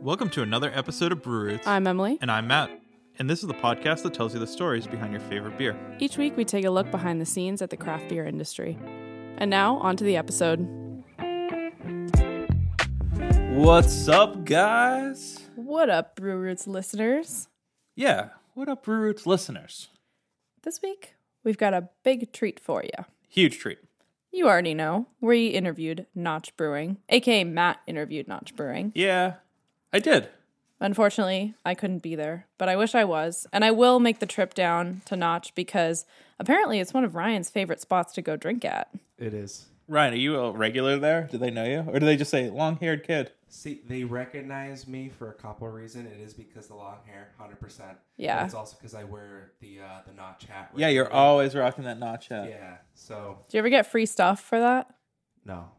Welcome to another episode of Brew Roots. I'm Emily. and I'm Matt. And this is the podcast that tells you the stories behind your favorite beer. Each week we take a look behind the scenes at the craft beer industry. And now, on to the episode. What's up, guys? What up, Brew Roots listeners? Yeah, what up, Brew Roots listeners? This week, we've got a big treat for you. Huge treat. You already know, we interviewed Notch Brewing, aka Matt interviewed Notch Brewing. Yeah, I did. Unfortunately, I couldn't be there, but I wish I was. And I will make the trip down to Notch because apparently it's one of Ryan's favorite spots to go drink at. It is. Ryan, are you a regular there? Do they know you? Or do they just say long haired kid? See, they recognize me for a couple of reasons. It is because the long hair, hundred percent. Yeah. It's also because I wear the uh, the notch hat. Yeah, you're regularly. always rocking that notch hat. Yeah. So Do you ever get free stuff for that? no,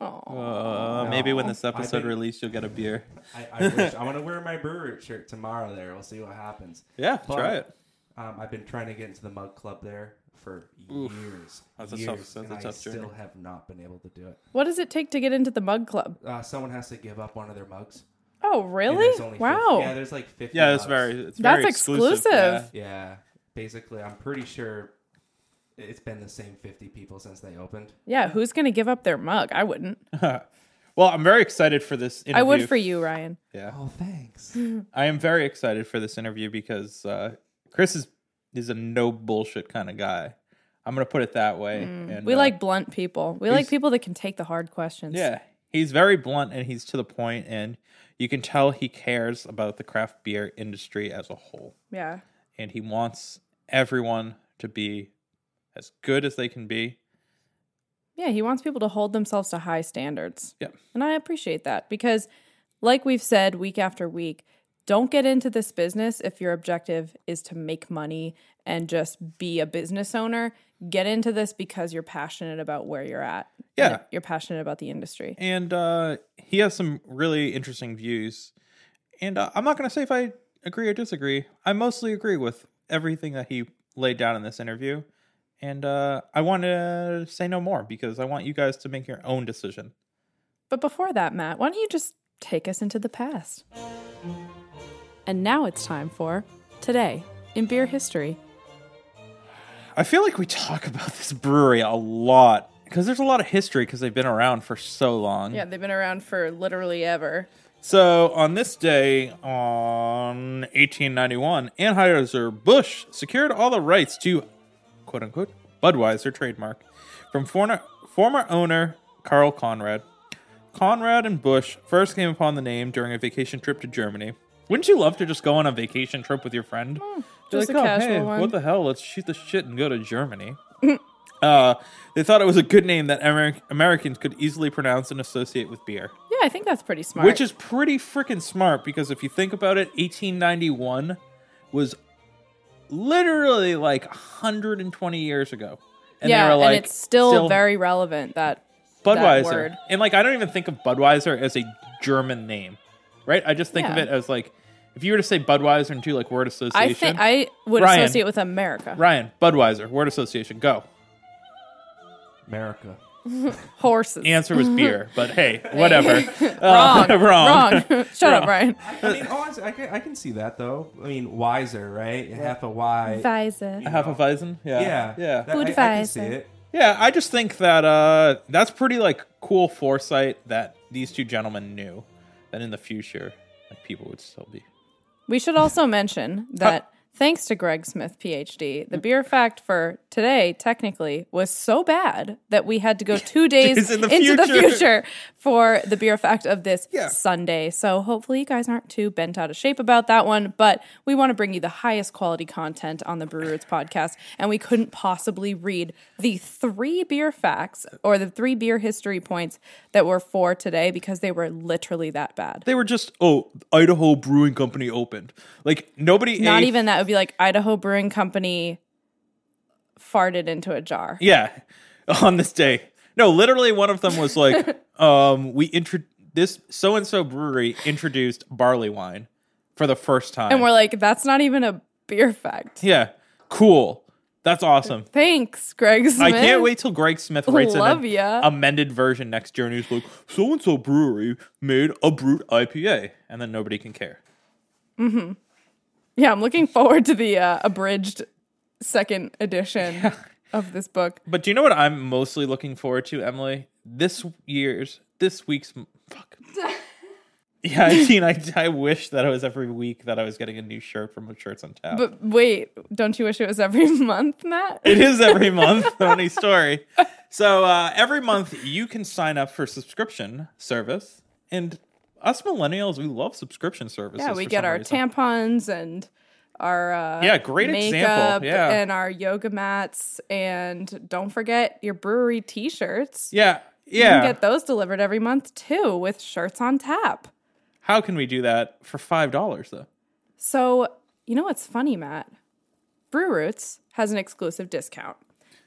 Oh. Uh, maybe when this episode been- released, you'll get a beer. I, I wish I want to wear my brewer shirt tomorrow. There, we'll see what happens. Yeah, But, try it. Um, I've been trying to get into the mug club there for Oof. years. That's a tough- that's a and I tough still journey. have not been able to do it. What does it take to get into the mug club? Uh, someone has to give up one of their mugs. Oh, really? there's only 50 Wow. yeah, there's like fifty. Yeah, it's very, it's That's very exclusive. exclusive. Yeah, basically, I'm pretty sure it's been the same 50 people since they opened. Yeah, who's going to give up their mug? I wouldn't. Well, I'm very excited for this interview. I would for you, Ryan. Yeah. Oh, thanks. I am very excited for this interview because uh, Chris is is a no bullshit kind of guy. I'm gonna put it that way. And, Mm. we uh, like blunt people. We like people that can take the hard questions. yeah, he's very blunt and he's to the point, and you can tell he cares about the craft beer industry as a whole, Yeah. and he wants everyone to be as good as they can be. Yeah, he wants people to hold themselves to high standards. Yeah. And I appreciate that because, like we've said week after week, don't get into this business if your objective is to make money and just be a business owner. Get into this because you're passionate about where you're at. Yeah. You're passionate about the industry. and uh, he has some really interesting views. And uh, I'm not going to say if I agree or disagree. I mostly agree with everything that he laid down in this interview. And uh, I want to say no more because I want you guys to make your own decision. But before that, Matt, why don't you just take us into the past? And now it's time for Today in Beer History. I feel like we talk about this brewery a lot because there's a lot of history because they've been around for so long. Yeah, they've been around for literally ever. So on this day, on 1891, Anheuser Busch secured all the rights to "quote unquote" Budweiser trademark from former former owner Carl Conrad. Conrad and Busch first came upon the name during a vacation trip to Germany. Wouldn't you love to just go on a vacation trip with your friend? Be just a "Oh, casual hey, one." What the hell? Let's shoot the shit and go to Germany. uh, they thought it was a good name that Amer- Americans could easily pronounce and associate with beer. Yeah, I think that's pretty smart. Which is pretty freaking smart because if you think about it, 1891 was literally like 120 years ago. And yeah, they were like, and it's still, very relevant. That Budweiser. word. And like, I don't even think of Budweiser as a German name, right? I just think of it as like, if you were to say Budweiser and do like word association, I think I would Ryan. associate with America. Ryan, Budweiser, word association, go. America. Horses. Answer was beer, but hey, whatever. wrong. Uh, wrong. Wrong. Shut up, Ryan. I mean, honestly, I can, I can see that though. I mean, wiser, right? Half a Y. Visor. Half a Weizen? Yeah. Yeah, Yeah. That- I, I can Budweiser. see it. Yeah, I just think that uh that's pretty like cool foresight that these two gentlemen knew that in the future like people would still be. We should also mention that thanks to Greg Smith, PhD, the mm. beer fact for today technically was so bad that we had to go two days in the into the future. for the beer fact of this Yeah. Sunday. So hopefully you guys aren't too bent out of shape about that one, but we want to bring you the highest quality content on the Brew Roots podcast, and we couldn't possibly read the three beer facts or the three beer history points that were for today because they were literally that bad. They were just oh, Idaho Brewing Company opened. Like nobody Not ate- even that. Be like Idaho Brewing Company farted into a jar. Yeah. On this day. No, literally one of them was like um we intro this so and so brewery introduced barley wine for the first time. And we're like, that's not even a beer fact. Yeah. Cool. That's awesome. Thanks, Greg Smith. I can't wait till Greg Smith writes an ya. amended version next year and he's like, so and so brewery made a brute IPA. And then nobody can care. Yeah, I'm looking forward to the uh, abridged second edition of this book. But do you know what I'm mostly looking forward to, Emily? This year's, this week's, fuck. yeah, I mean, I, I wish that it was every week that I was getting a new shirt from Shirts on Tap. But wait, don't you wish it was every month, Matt? It is every month. Funny story. So uh, every month you can sign up for subscription service, and us millennials, we love subscription services. yeah, we get our reason. tampons and our uh, Yeah, great makeup example. Yeah. and our yoga mats, and don't forget your brewery T-shirts. Yeah, yeah, You can get those delivered every month too with shirts on tap. How can we do that for five dollars though? So, you know what's funny, Matt? Brew Roots has an exclusive discount.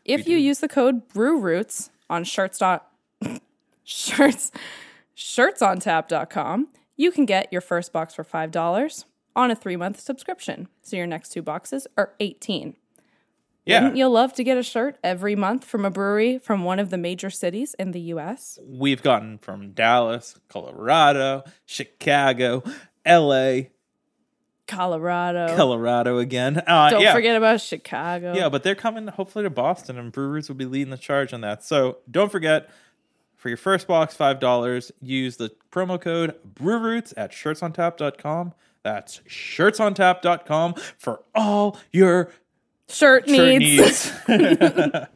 If you use the code Brew Roots on shirts dot shirts shirtsontap.com, you can get your first box for $5 on a 3-month subscription. So your next two boxes are 18. Yeah, Wouldn't you love to get a shirt every month from a brewery from one of the major cities in the US? we've gotten from Dallas, Colorado, Chicago, L.A., Colorado. Colorado again. Uh, Don't yeah. forget about Chicago. Yeah, but they're coming hopefully to Boston, and Brewers will be leading the charge on that. So don't forget, for your first box, five dollars, use the promo code BrewRoots at shirtsontap.com. That's shirtsontap.com for all your Shirt shirt needs. needs.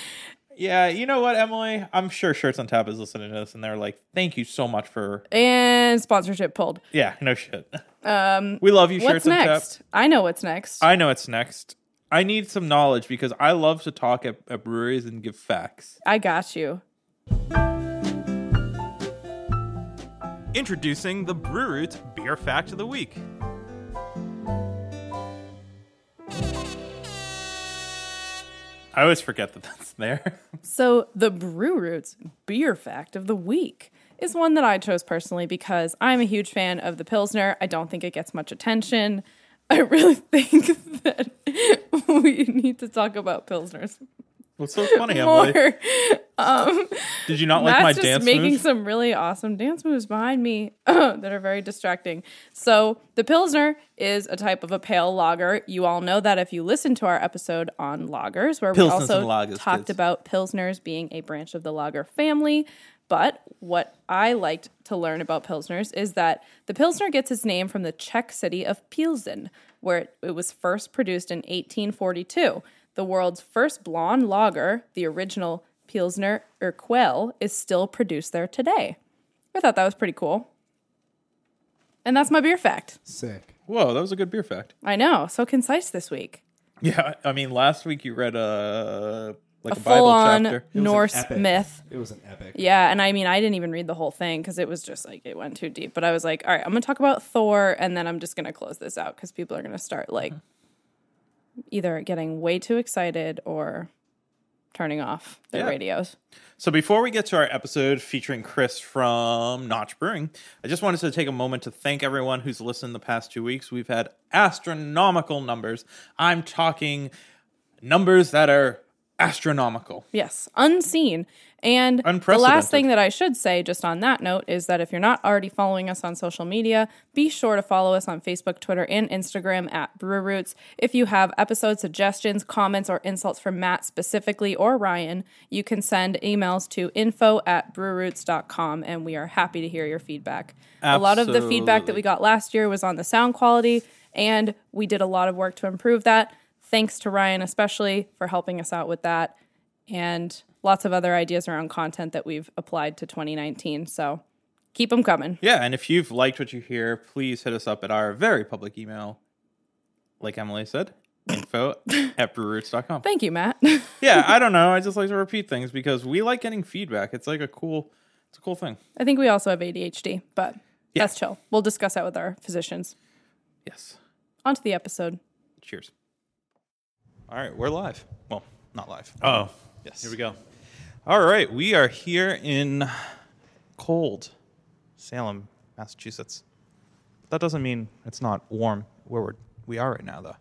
yeah, you know what, Emily? I'm sure Shirts on Tap is listening to this, and they're like, "Thank you so much for." and sponsorship pulled. Yeah, no shit. Um, we love you, What's Shirts on Tap. next? I know what's next. I know it's next. I need some knowledge because I love to talk at, at breweries and give facts. I got you. Introducing the Brew Roots Beer Fact of the Week. I always forget that that's there. So, the Brew Roots beer fact of the week is one that I chose personally because I'm a huge fan of the Pilsner. I don't think it gets much attention. I really think that we need to talk about Pilsners What's so funny, Emily? more. Um, Did you not like my Matt's just dance making moves? some really awesome dance moves behind me that are very distracting. So the Pilsner is a type of a pale lager. You all know that if you listen to our episode on lagers, where we also lagers, talked kids. about Pilsners being a branch of the lager family. But what I liked to learn about Pilsners is that the Pilsner gets its name from the Czech city of Pilsen, where it was first produced in 1842. The world's first blonde lager, the original Pilsner Urquell, is still produced there today. I thought that was pretty cool. And that's my beer fact. Sick. Whoa, that was a good beer fact. I know, so concise this week. Yeah, I mean, last week you read a like A a, Bible full on chapter. It was an Norse epic. myth. It was an epic. Yeah, and I mean, I didn't even read the whole thing because it was just like it went too deep. But I was like, all right, I'm gonna talk about Thor, and then I'm just gonna close this out because people are gonna start like mm-hmm. Either getting way too excited or turning off their Yeah. radios. So before we get to our episode featuring Chris from Notch Brewing, I just wanted to take a moment to thank everyone who's listened the past two weeks. We've had astronomical numbers. I'm talking numbers that are astronomical. Yes, unseen. And the last thing that I should say, just on that note, is that if you're not already following us on social media, be sure to follow us on Facebook, Twitter, and Instagram at Brew Roots. If you have episode suggestions, comments, or insults from Matt specifically or Ryan, you can send emails to info at brewroots.com, and we are happy to hear your feedback. A lot of the feedback that we got last year was on the sound quality, and we did a lot of work to improve that. Thanks to Ryan, especially, for helping us out with that and lots of other ideas around content that we've applied to 2019. So keep them coming. Yeah, and if you've liked what you hear, please hit us up at our very public email, like Emily said, info at brewroots.com. Thank you, Matt. Yeah, I don't know. I just like to repeat things because we like getting feedback. It's like a cool, it's a cool thing. I think we also have ADHD, but that's chill. We'll discuss that with our physicians. Yes. On to the episode. Cheers. All right, we're live. Well, not live. Oh, Yes. here we go. All right, we are here in cold Salem, Massachusetts. That doesn't mean it's not warm where we're, we are right now, though.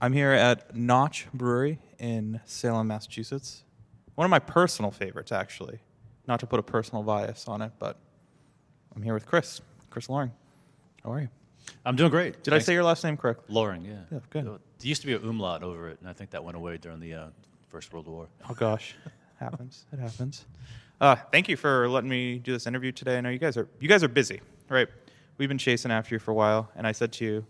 I'm here at Notch Brewery in Salem, Massachusetts. One of my personal favorites, actually. Not to put a personal bias on it, but I'm here with Chris. Chris Lohring. How are you? I'm doing great. Did I say your last name correctly? Lohring? Yeah. Yeah, good. There used to be a umlaut over it, and I think that went away during the uh, First World War. Oh gosh, happens. It happens. Uh, thank you for letting me do this interview today. I know you guys are you guys are busy, right? We've been chasing after you for a while, and I said to you,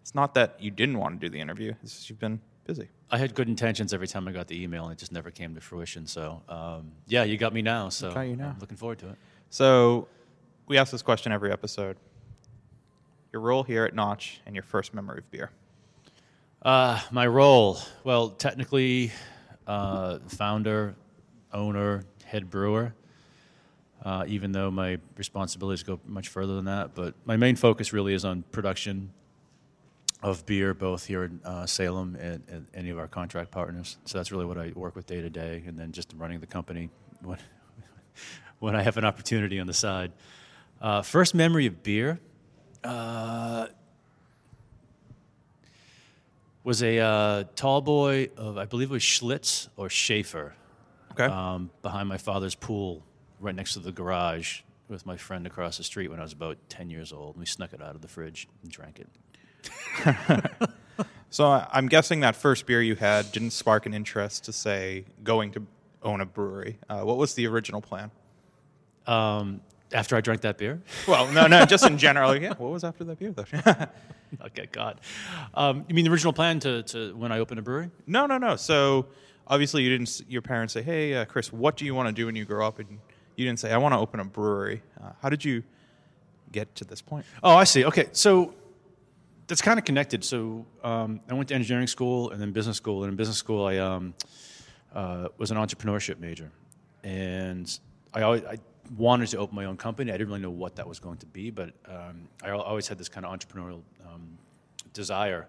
it's not that you didn't want to do the interview; it's just you've been busy. I had good intentions every time I got the email, and it just never came to fruition. So, um, yeah, you got me now. So, got you now. I'm looking forward to it. So, we ask this question every episode. Your role here at Notch and your first memory of beer. Uh, my role, well, technically, uh, founder, owner, head brewer. Uh, even though my responsibilities go much further than that, but my main focus really is on production of beer, both here in uh, Salem and, and any of our contract partners. So that's really what I work with day to day, and then just running the company when when I have an opportunity on the side. Uh, first memory of beer. Uh, was a uh, tall boy of, I believe it was Schlitz or Schaefer, Okay. um, behind my father's pool, right next to the garage, with my friend across the street when I was about 10 years old. And We snuck it out of the fridge and drank it. so I- I'm guessing that first beer you had didn't spark an interest to say going to own a brewery. Uh, what was the original plan? Um, after I drank that beer, Well, no, no, just in general. Yeah, what was after that beer though? okay, God. Um, you mean the original plan to, to when I opened a brewery? no, no, no. So obviously you didn't. Your parents say, "Hey, uh, Chris, what do you want to do when you grow up?" And you didn't say, "I want to open a brewery." Uh, how did you get to this point? Oh, I see. Okay, so that's kind of connected. So um, I went to engineering school and then business school. And in business school, I um, uh, was an entrepreneurship major, and I always I wanted to open my own company. I didn't really know what that was going to be, but um, I always had this kind of entrepreneurial um, desire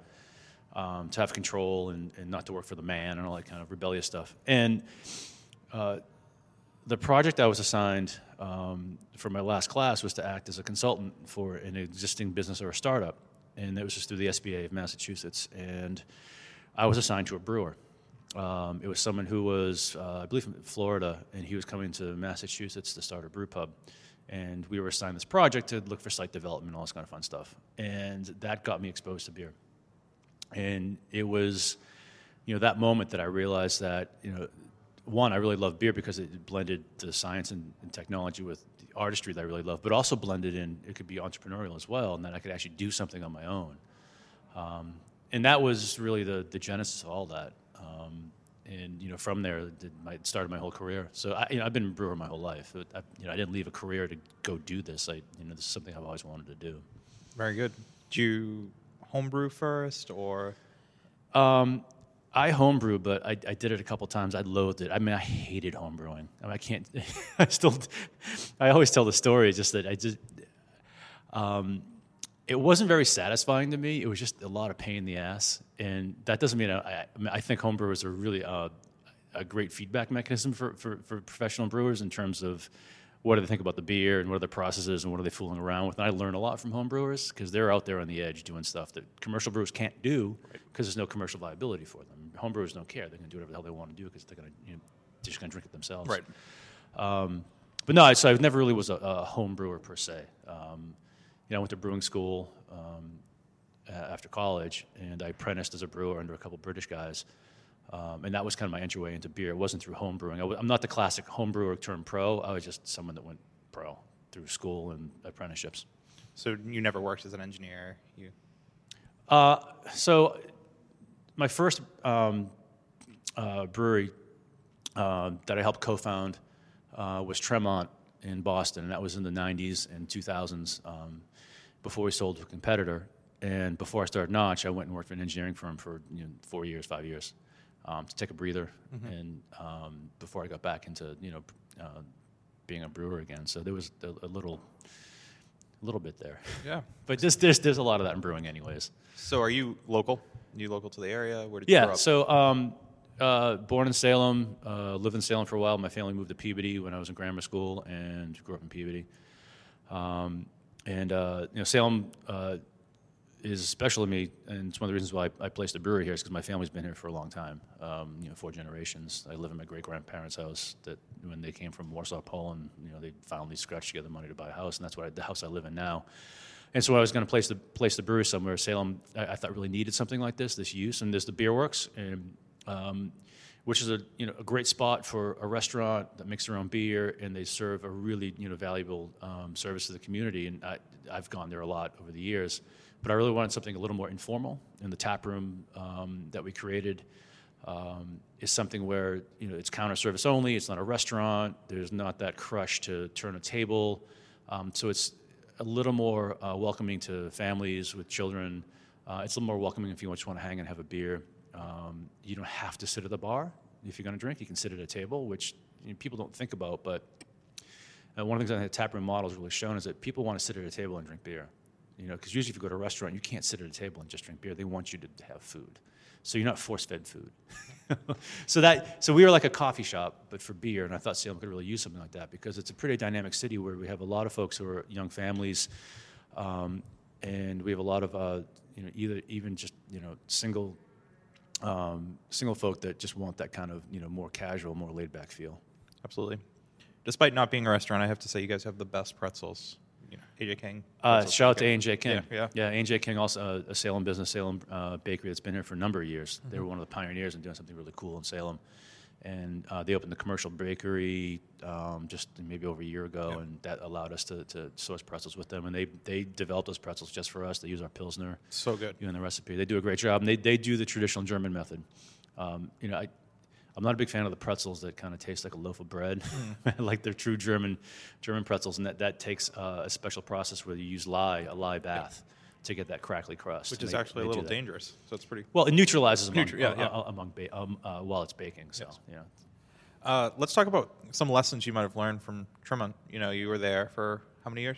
um, to have control and, and not to work for the man and all that kind of rebellious stuff. And uh, the project I was assigned um, for my last class was to act as a consultant for an existing business or a startup, and it was just through the SBA of Massachusetts. And I was assigned to a brewer. Um, it was someone who was, uh, I believe, from Florida, and he was coming to Massachusetts to start a brew pub. And we were assigned this project to look for site development and all this kind of fun stuff. And that got me exposed to beer and it was you know that moment that i realized that you know one i really love beer because it blended the science and, and technology with the artistry that i really love but also blended in it could be entrepreneurial as well and that i could actually do something on my own um, and that was really the, the genesis of all that um, and you know from there did my, started my whole career so I, you know, i've been a brewer my whole life I, you know, I didn't leave a career to go do this I, you know this is something i've always wanted to do Very good. Do you homebrew first, or Um, I homebrew, but I, I did it a couple times. I loathed it. I mean, I hated homebrewing. I, mean, I can't. I still. I always tell the story. Just that I just. Um, it wasn't very satisfying to me. It was just a lot of pain in the ass, and that doesn't mean I. I, I, mean, I think homebrewers are really uh, a great feedback mechanism for, for, for professional brewers in terms of what do they think about the beer and what are the processes and what are they fooling around with. And I learn a lot from homebrewers because they're out there on the edge doing stuff that commercial brewers can't do because there's no commercial viability for them. Homebrewers don't care; they can do whatever the hell they want to do because they're gonna, you know, they're just gonna drink it themselves. Right. Um, but no, so I never really was a, a home brewer per se. Um, you know, I went to brewing school um, a- after college, and I apprenticed as a brewer under a couple British guys. Um, and that was kind of my entryway into beer. It wasn't through home brewing. I w- I'm not the classic home brewer turned pro. I was just someone that went pro through school and apprenticeships. so you never worked as an engineer? You Uh, so, my first um, uh, brewery uh, that I helped co-found uh, was Tremont in Boston, and that was in the '90s and 2000s. Um, before we sold to a competitor, and before I started Notch, I went and worked for an engineering firm for you know, four years, five years, um, to take a breather, and um, before I got back into you know uh, being a brewer again. So there was a, a little, a little bit there. yeah. But just there's there's a lot of that in brewing, anyways. So are you local? Are you local to the area? Where did you grow Yeah. up? So, um, uh, born in Salem, uh, lived in Salem for a while. My family moved to Peabody when I was in grammar school, and grew up in Peabody. Um, and uh, you know, Salem uh, is special to me, and it's one of the reasons why I, I placed a brewery here, is because my family's been here for a long time, um, you know, four generations. I live in my great grandparents' house. That when they came from Warsaw, Poland, you know, they finally scratched together money to buy a house, and that's what I, the house I live in now. And so I was going to place the place the brewery somewhere. Salem, I, I, thought really needed something like this, this use. And there's the Beer Works, and, um, which is a you know a great spot for a restaurant that makes their own beer, and they serve a really you know valuable um, service to the community. And I, I've gone there a lot over the years but I really wanted something a little more informal. And the tap room um, that we created um, is something where you know it's counter service only. It's not a restaurant. There's not that crush to turn a table. Um, so it's a little more uh, welcoming to families with children. Uh, it's a little more welcoming if you just want to hang and have a beer. Um, you don't have to sit at the bar if you're going to drink. You can sit at a table, which you know, people don't think about. But uh, one of the things that the tap room model has really shown is that people want to sit at a table and drink beer. You know, because usually if you go to a restaurant, you can't sit at a table and just drink beer. They want you to have food. So you're not force-fed food. so that so we were like a coffee shop, but for beer, and I thought Salem could really use something like that because it's a pretty dynamic city where we have a lot of folks who are young families, um, and we have a lot of uh, you know either even just you know single um, single folk that just want that kind of you know more casual, more laid back feel. Absolutely. Despite not being a restaurant, I have to say you guys have the best pretzels you know, AJ King. Uh, shout out to A&J King. Yeah, yeah. Yeah, A&J King, also uh, a Salem business, Salem uh, bakery that's been here for a number of years. Mm-hmm. They were one of the pioneers in doing something really cool in Salem. And uh, they opened the commercial bakery um, just maybe over a year ago, Yeah. and that allowed us to, to source pretzels with them. And they, they developed those pretzels just for us. They use our Pilsner So good. in the recipe. They do a great job, and they, they do the traditional German method. Um, you know, I, I'm not a big fan of the pretzels that kind of taste like a loaf of bread, Mm. like they're true German German pretzels, and that, that takes uh, a special process where you use lye, a lye bath, to get that crackly crust. Which is they- actually they a little dangerous. So it's pretty. Well, it neutralizes among, Neutral- yeah, uh, yeah. uh, among ba- um, uh, while it's baking. So, Yes. know. Uh, let's talk about some lessons you might have learned from Tremont. You know, you were there for how many years?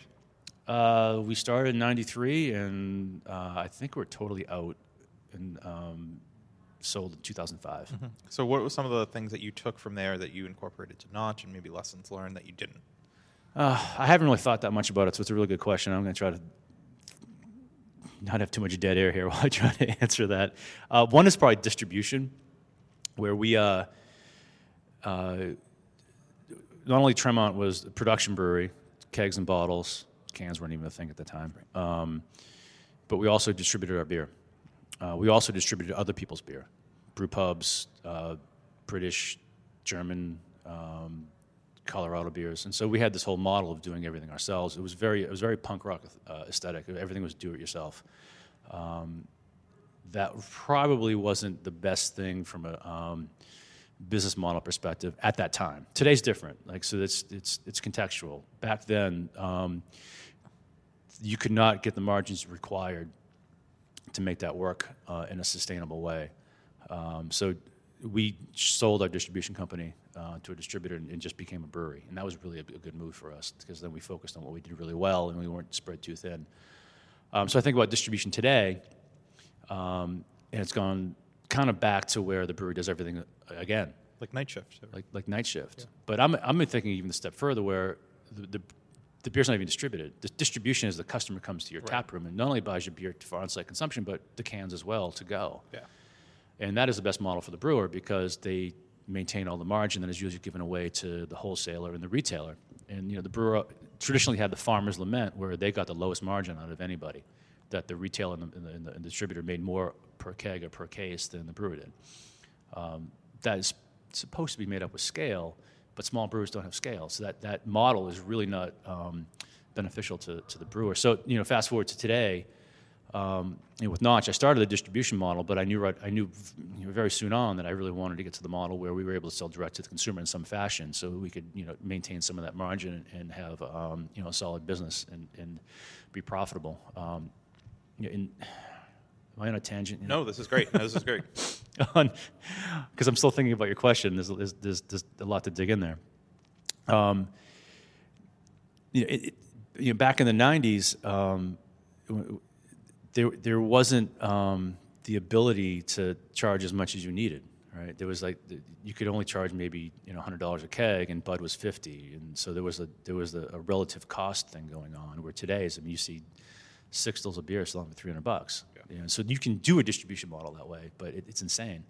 Uh, we started in '93, and uh, I think we're totally out and um, sold in 2005. So, what were some of the things that you took from there that you incorporated to Notch, and maybe lessons learned that you didn't? Uh, I haven't really thought that much about it, so it's a really good question. I'm going to try to not have too much dead air here while I try to answer that. Uh, one is probably distribution, where we, uh, uh, not only Tremont was a production brewery, kegs and bottles, cans weren't even a thing at the time, um, but we also distributed our beer. Uh, we also distributed other people's beer, brew pubs, uh, British, German, um, Colorado beers, and so we had this whole model of doing everything ourselves. It was very, it was very punk rock uh, aesthetic. Everything was do it yourself. Um, that probably wasn't the best thing from a um, business model perspective at that time. Today's different. Like so, it's it's it's contextual. Back then, um, you could not get the margins required to make that work uh, in a sustainable way. Um, so we sold our distribution company uh, to a distributor and, and just became a brewery, and that was really a, a good move for us because then we focused on what we did really well and we weren't spread too thin. Um, so I think about distribution today, um, and it's gone kind of back to where the brewery does everything uh, again, Like night shift. like like night shift. But I'm I'm thinking even a step further where the, the the beer's not even distributed. The distribution is the customer comes to your tap room and not only buys your beer for on-site consumption, but the cans as well to go. Yeah. And that is the best model for the brewer because they maintain all the margin that is usually given away to the wholesaler and the retailer. And you know, the brewer traditionally had the farmer's lament where they got the lowest margin out of anybody, that the retailer and the, and the, and the, distributor made more per keg or per case than the brewer did. Um, that is supposed to be made up with scale, but small brewers don't have scale. So that, that model is really not um, beneficial to, to the brewer. So, you know, fast forward to today, um, you know, with Notch, I started the distribution model, but I knew right, I knew you know, very soon on that I really wanted to get to the model where we were able to sell direct to the consumer in some fashion, so we could you know maintain some of that margin and, and have um, you know a solid business and, and be profitable. Um, you know, in, am I on a tangent? you know? No, this is great. No, this is great. because I'm still thinking about your question. There's, there's, there's, there's a lot to dig in there. Um, you, know, it, you know, back in the '90s, um, w- there there wasn't um, the ability to charge as much as you needed. Right? There was like you could only charge maybe you know hundred dollars a keg, and Bud was fifty, and so there was a there was a, a relative cost thing going on. Where today is, I mean, you see sixtels of beer selling for 300 bucks. You know, so you can do a distribution model that way, but it, it's insane.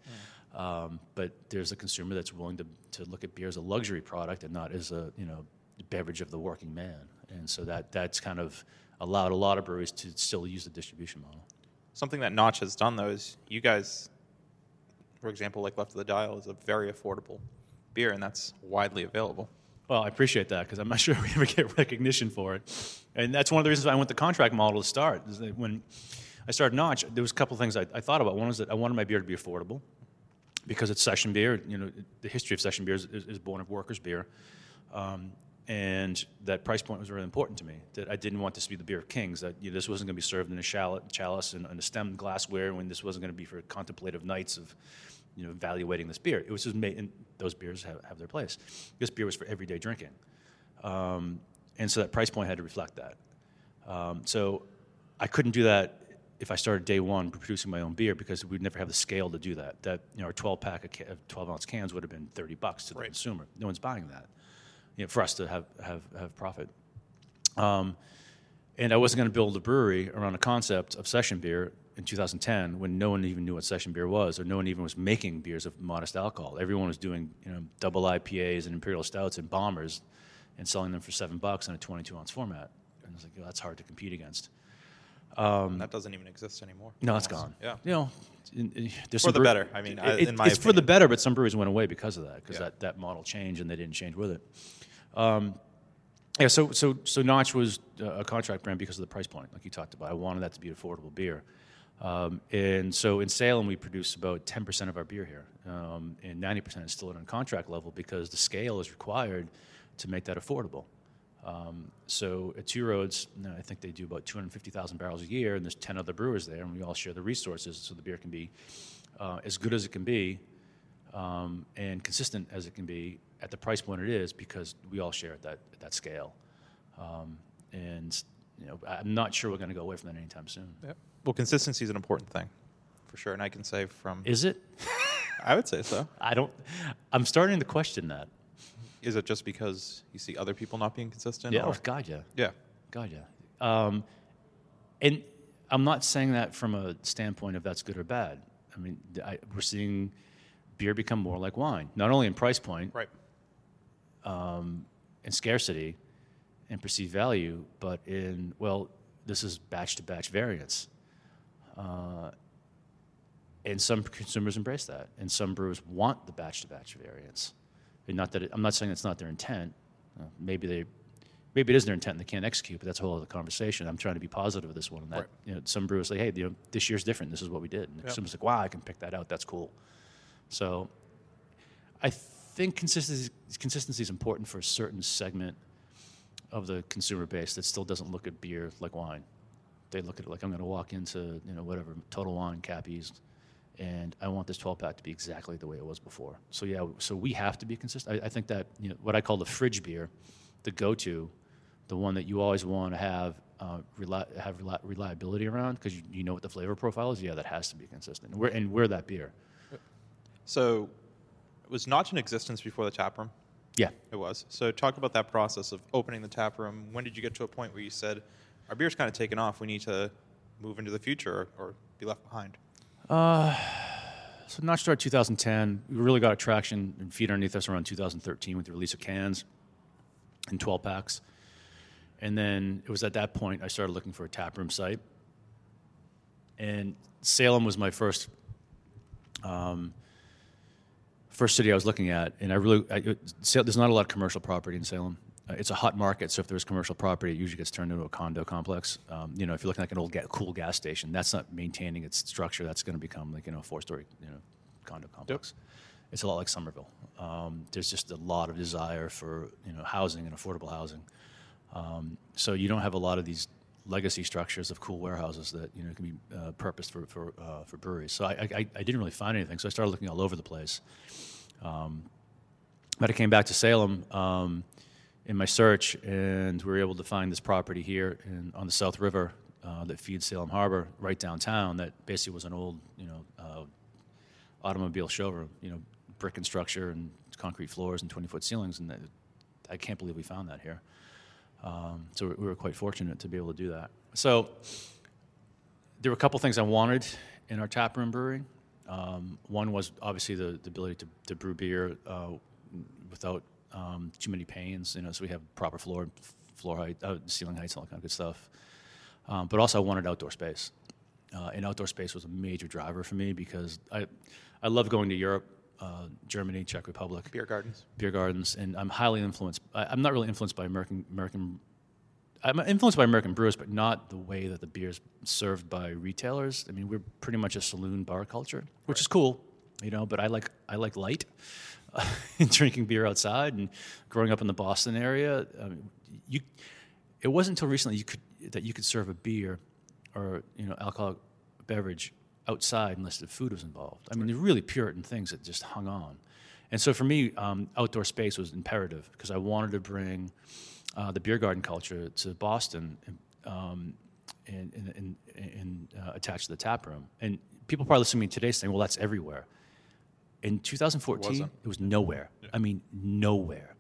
Um, but there's a consumer that's willing to, to look at beer as a luxury product and not as a you know beverage of the working man. And so that that's kind of allowed a lot of breweries to still use the distribution model. Something that Notch has done though is you guys, for example, like Left of the Dial is a very affordable beer, and that's widely available. Well, I appreciate that because I'm not sure we ever get recognition for it, and that's one of the reasons I went the contract model to start. Is that when I started Notch, there was a couple things I, I thought about. One was that I wanted my beer to be affordable because it's session beer. You know, the history of session beer is, is, is born of workers' beer, um, and that price point was really important to me. That I didn't want this to be the beer of kings. That you know, this wasn't going to be served in a chalice, chalice and, and a stemmed glassware. When this wasn't going to be for contemplative nights of, you know, evaluating this beer. It was just made. And those beers have, have their place. This beer was for everyday drinking, um, and so that price point had to reflect that. Um, so I couldn't do that if I started day one producing my own beer because we'd never have the scale to do that. That you know, our 12 pack of, of 12 ounce cans would have been 30 bucks to the consumer. No one's buying that. You know, for us to have have have profit. Um, and I wasn't going to build a brewery around a concept of session beer in 2010 when no one even knew what session beer was, or no one even was making beers of modest alcohol. Everyone was doing you know double IPAs and imperial stouts and bombers, and selling them for seven bucks in a 22 ounce format. And I was like, oh, that's hard to compete against. And that doesn't even exist anymore. No, it's almost. gone. Yeah. You know, in- in- there's For the brew- better. I mean, it- in my it's for the better, but some breweries went away because of that, because Yeah. that, that model changed and they didn't change with it. Um, yeah, so so so Notch was a contract brand because of the price point, like you talked about. I wanted that to be affordable beer, um, and so in Salem we produce about ten percent of our beer here, um, and ninety percent is still at a contract level because the scale is required to make that affordable. Um, so at Two Roads, you know, I think they do about 250,000 barrels a year, and there's 10 other brewers there, and we all share the resources so the beer can be uh, as good as it can be um, and consistent as it can be at the price point it is because we all share at that, at that scale. Um, and you know, I'm not sure we're going to go away from that anytime soon. Yep. Well, consistency is an important thing, for sure. And I can say from, Is it? I would say so. I don't. I'm starting to question that. Is it just because you see other people not being consistent? Yeah. or- Oh, God, yeah. Yeah. God, yeah. Um, and I'm not saying that from a standpoint of that's good or bad. I mean, I, we're seeing beer become more like wine, not only in price point Right. and scarcity and perceived value, but in, well, this is batch to batch variance. Uh, and some consumers embrace that, and some brewers want the batch to batch variance. And not that it, I'm not saying it's not their intent. Uh, maybe they, maybe it is their intent and they can't execute, but that's a whole other conversation. I'm trying to be positive with this one. and That Right. you know, some brewers say, hey, you know, this year's different. This is what we did. And someone's like, wow, I can pick that out. That's cool. So, I think consistency consistency is important for a certain segment of the consumer base that still doesn't look at beer like wine. They look at it like I'm going to walk into you know whatever Total Wine, Kappy's, and I want this 12 pack to be exactly the way it was before. So yeah, so we have to be consistent. I, I think that you know what I call the fridge beer, the go-to, the one that you always want to have uh, reli- have reli- reliability around because you, you know what the flavor profile is. Yeah, that has to be consistent. And we're, and we're that beer. So, it was Notch in existence before the tap room? Yeah. It was. So, talk about that process of opening the tap room. When did you get to a point where you said, our beer's kind of taken off. We need to move into the future or, or be left behind? So Notch started 2010. We really got traction and feet underneath us around 2013 with the release of cans and 12 packs. And then it was at that point I started looking for a tap room site. And Salem was my first um, first city I was looking at. And I really, I, there's not a lot of commercial property in Salem. Uh, it's a hot market, so if there's commercial property, it usually gets turned into a condo complex. Um, you know, if you're looking like an old ga- cool gas station, that's not maintaining its structure. That's going to become like you know a four-story you know condo complex. It's a lot like Somerville. Um, there's just a lot of desire for you know housing and affordable housing. Um, so you don't have a lot of these legacy structures of cool warehouses that you know can be uh, purposed for for, uh, for breweries. So I, I, I didn't really find anything. So I started looking all over the place. Um, but I came back to Salem um, in my search, and we were able to find this property here in, on the South River uh, that feeds Salem Harbor, right downtown. That basically was an old, you know, uh, automobile showroom. You know, brick and structure and concrete floors and 20 foot ceilings, and that, I can't believe we found that here. Um, so we- we were quite fortunate to be able to do that. So there were a couple things I wanted in our tap room brewing. Um, one was obviously the, the ability to, to brew beer uh, without um, too many pains. You know, so we have proper floor, floor height, uh, ceiling heights, and all that kind of good stuff. Um, but also, I wanted outdoor space. Uh, and outdoor space was a major driver for me because I, I love going to Europe, uh, Germany, Czech Republic Beer gardens. beer gardens, and I'm highly influenced. I, I'm not really influenced by American American. I'm influenced by American brewers, but not the way that the beer is served by retailers. I mean, we're pretty much a saloon bar culture, which is cool, you know. But I like I like light, drinking beer outside, and growing up in the Boston area, mean, you. It wasn't until recently you could that you could serve a beer, or you know, alcoholic beverage outside unless the food was involved. I mean, they're really Puritan things that just hung on. And so for me, um, outdoor space was imperative because I wanted to bring uh, the beer garden culture to Boston um, and, and, and, and uh, attached to the tap room. And people probably listening to me today saying, well, that's everywhere. In 2014, wasn't. it was nowhere. I mean, nowhere.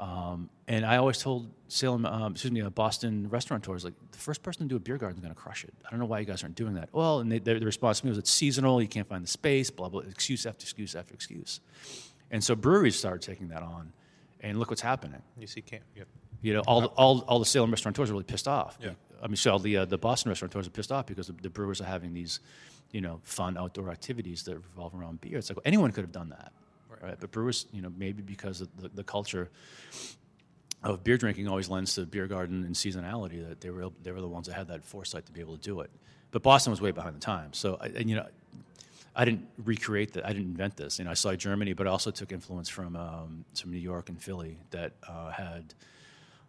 Um, and I always told Salem, um, excuse me, uh, Boston restaurateurs, like the first person to do a beer garden is going to crush it. I don't know why you guys aren't doing that. Well, and they, the response to me was it's seasonal, you can't find the space, blah blah, excuse after excuse after excuse. And so breweries started taking that on, and look what's happening. You see, can't. Yeah. You know, all the, all, all the Salem restaurateurs are really pissed off. Yeah. I mean, so all the uh, the Boston restaurateurs are pissed off because the, the brewers are having these, you know, fun outdoor activities that revolve around beer. It's like well, anyone could have done that, right? But brewers, you know, maybe because of the, the culture of beer drinking always lends to beer garden and seasonality that they were they were the ones that had that foresight to be able to do it. But Boston was way behind the times. So I, and you know, I didn't recreate that. I didn't invent this. You know, I saw Germany, but I also took influence from um, from New York and Philly that uh, had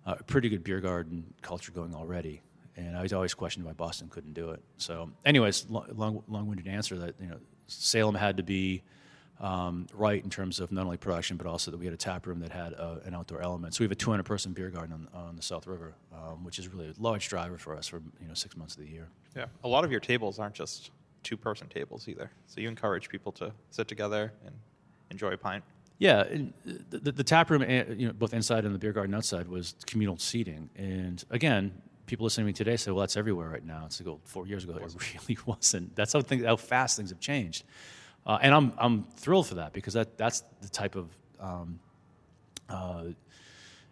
uh, a pretty good beer garden culture going already. And I was always questioned why Boston couldn't do it. So, anyways, long long-winded answer that you know Salem had to be um, right in terms of not only production but also that we had a tap room that had uh, an outdoor element. So we have a 200-person beer garden on, on the South River, um, which is really a large driver for us for you know six months of the year. Yeah. A lot of your tables aren't just two-person tables either. So you encourage people to sit together and enjoy a pint. Yeah, the, the, the tap room, eh, you know, both inside and the beer garden outside, was communal seating. And again, people listening to me today say, "Well, that's everywhere right now." It's like, well, four years ago, it really wasn't. That's how things, how fast things have changed. Uh, and I'm I'm thrilled for that because that that's the type of um, uh,